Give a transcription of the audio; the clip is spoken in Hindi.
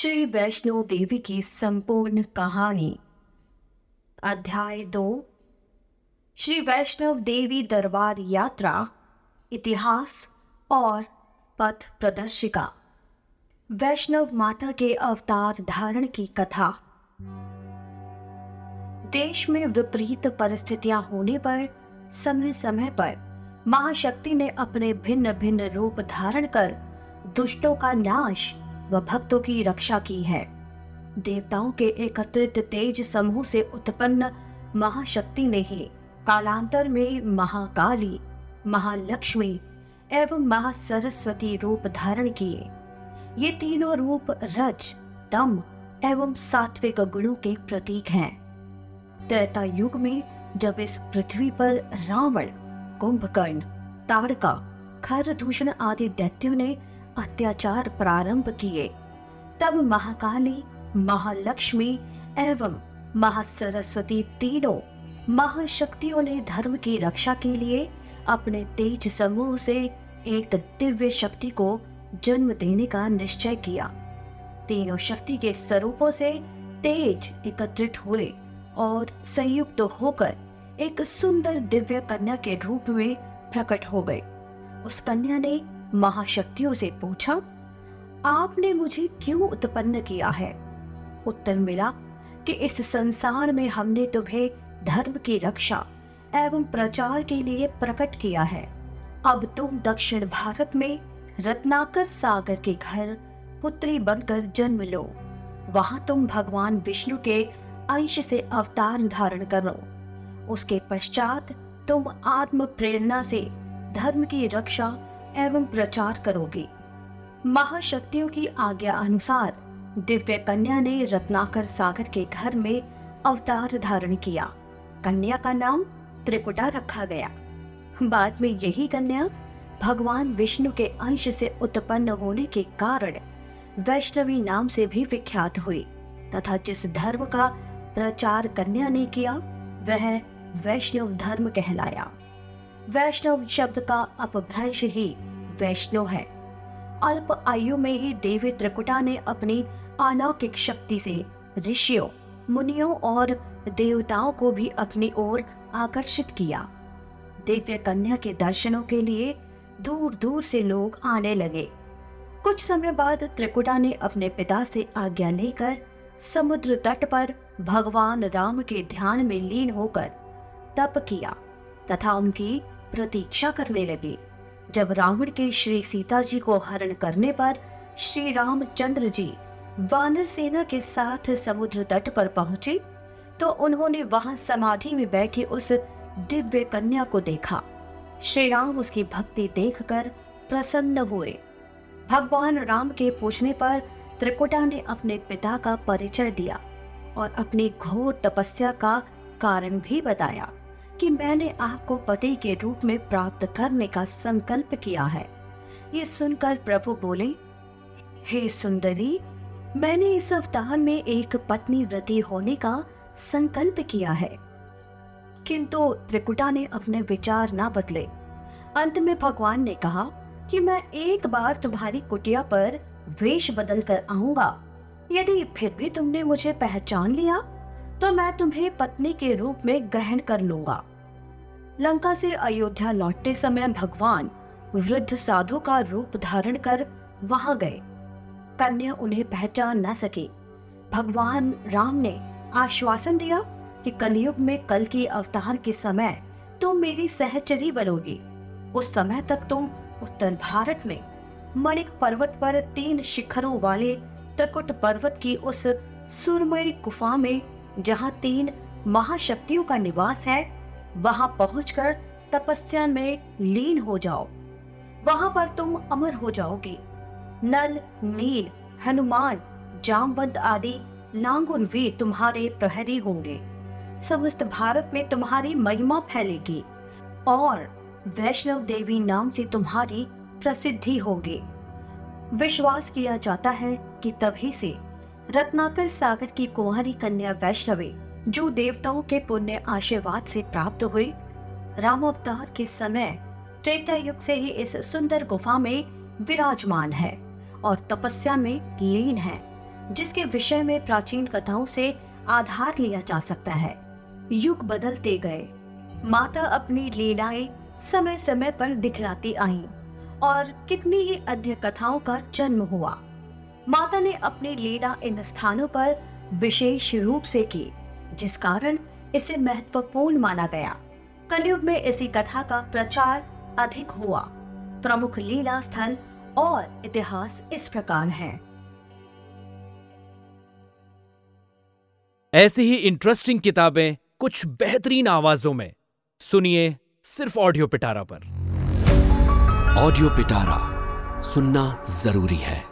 श्री वैष्णो देवी की संपूर्ण कहानी। अध्याय दो। श्री वैष्णव देवी दरबार यात्रा, इतिहास और पथ प्रदर्शिका। वैष्णव माता के अवतार धारण की कथा। देश में विपरीत परिस्थितियाँ होने पर, समय समय पर महाशक्ति ने अपने भिन्न भिन्न रूप धारण कर दुष्टों का नाश व भक्तों की रक्षा की है। देवताओं के एकत्रित तेज समूह से उत्पन्न महाशक्ति ने ही कालांतर में महाकाली, महालक्ष्मी एवं महासरस्वती रूप धारण किए। ये तीनों रूप रज दम एवं सात्विक गुणों के प्रतीक हैं। त्रेता युग में जब इस पृथ्वी पर रावण, कुंभकर्ण, ताड़का, खर दूषण आदि दैत्यों ने अत्याचार प्रारंभ किए। तब महाकाली, महालक्ष्मी एवं महासरस्वती तीनों महाशक्तियों ने धर्म की रक्षा के लिए अपने तेज समूह से एक दिव्य शक्ति को जन्म देने का निश्चय किया। तीनों शक्ति के स्वरूपों से तेज एकत्रित हुए और संयुक्त तो होकर एक सुंदर दिव्य कन्या के रूप में प्रकट हो गए। उस कन्या ने महाशक्तियों से पूछा, आपने मुझे क्यों उत्पन्न किया है? उत्तर मिला कि इस संसार में हमने तुम्हें धर्म की रक्षा एवं प्रचार के लिए प्रकट किया है। अब तुम दक्षिण भारत में रत्नाकर सागर के घर पुत्री बनकर जन्म लो। वहाँ तुम भगवान विष्णु के अंश से अवतार धारण करो। उसके पश्चात तुम आत्म प्रेरणा से धर्म की रक्षा एवं प्रचार करोगे। महाशक्तियों की आज्ञा अनुसार दिव्य कन्या ने रत्नाकर सागर के घर में अवतार धारण किया। कन्या का नाम त्रिकुटा रखा गया। बाद में यही कन्या भगवान विष्णु के अंश से उत्पन्न होने के कारण वैष्णवी नाम से भी विख्यात हुई तथा जिस धर्म का प्रचार कन्या ने किया, वह वैष्णव धर्म कहलाया। वैष्णव शब्द का अपभ्रंश ही वैष्णव है। अल्प आयु में ही देवी त्रिकुटा ने अपनी अलौकिक शक्ति से ऋषियों, मुनियों और देवताओं को भी अपनी ओर आकर्षित किया। दिव्य कन्या के दर्शनों के लिए दूर दूर से लोग आने लगे। कुछ समय बाद त्रिकुटा ने अपने पिता से आज्ञा लेकर समुद्र तट पर भगवान राम के ध्यान में लीन होकर तप किया तथा उनकी प्रतीक्षा करने लगे। जब रावण के श्री सीता जी को हरण करने पर श्री रामचंद्र जी वानर सेना के साथ समुद्र तट पर पहुँचे तो उन्होंने वहाँ समाधि में बैठी उस दिव्य कन्या को देखा। श्री राम उसकी भक्ति देखकर प्रसन्न हुए। भगवान राम के पूछने पर त्रिकुटा ने अपने पिता का परिचय दिया और अपनी घोर तपस्या का कारण भी बताया। कि मैंने आपको पति के रूप में प्राप्त करने का संकल्प किया है। ये सुनकर प्रभु बोले, हे सुंदरी, मैंने इस अवतार में एक पत्नी व्रति होने का संकल्प किया है। किंतु त्रिकुटा ने अपने विचार ना बदले। अंत में भगवान ने कहा कि मैं एक बार तुम्हारी कुटिया पर वेश बदल कर आऊँगा। यदि फिर भी तुमने मुझे पहचान लिया तो मैं तुम्हें पत्नी के रूप में ग्रहण कर लूँगा। लंका से अयोध्या लौटते समय भगवान वृद्ध साधु का रूप धारण कर वहाँ गए। कन्या उन्हें पहचान न सके। भगवान राम ने आश्वासन दिया कि कलयुग में कल की अवतार के समय तुम मेरी सहचरी बनोगी। उस समय तक तुम उत्तर भारत में मणिक पर्वत पर तीन शिखरों वाले त्रिकुट पर्वत की उस सुरमई गुफा में, जहाँ तीन महाशक्तियों का निवास है वहाँ पहुंचकर तपस्या में लीन हो जाओ। वहाँ पर तुम अमर हो जाओगे। नल, नील, हनुमान, जामवंत आदि लांगुर वे तुम्हारे प्रहरी होंगे। समस्त भारत में तुम्हारी महिमा फैलेगी और वैष्णव देवी नाम से तुम्हारी प्रसिद्धि होगी। विश्वास किया जाता है कि तभी से रत्नाकर सागर की कुंवारी कन्या वैष्णवी जो देवताओं के पुण्य आशीर्वाद से प्राप्त हुई। राम अवतार के समय त्रेता युग से ही इस सुंदर गुफा में विराजमान है और तपस्या में लीन है, जिसके विषय में प्राचीन कथाओं से आधार लिया जा सकता है। युग बदलते गए। माता अपनी लीलाएँ समय समय पर दिखलाती आईं और कितनी ही अन्य कथाओं का जन्म हुआ। माता ने अपनी लीला इन स्थानों पर विशेष रूप से की। जिस कारण इसे महत्वपूर्ण माना गया। कलयुग में इसी कथा का प्रचार अधिक हुआ। प्रमुख लीला स्थल और इतिहास इस प्रकार है। ऐसी ही इंटरेस्टिंग किताबें कुछ बेहतरीन आवाजों में। सुनिए सिर्फ़ ऑडियो पिटारा पर। ऑडियो पिटारा सुनना ज़रूरी है।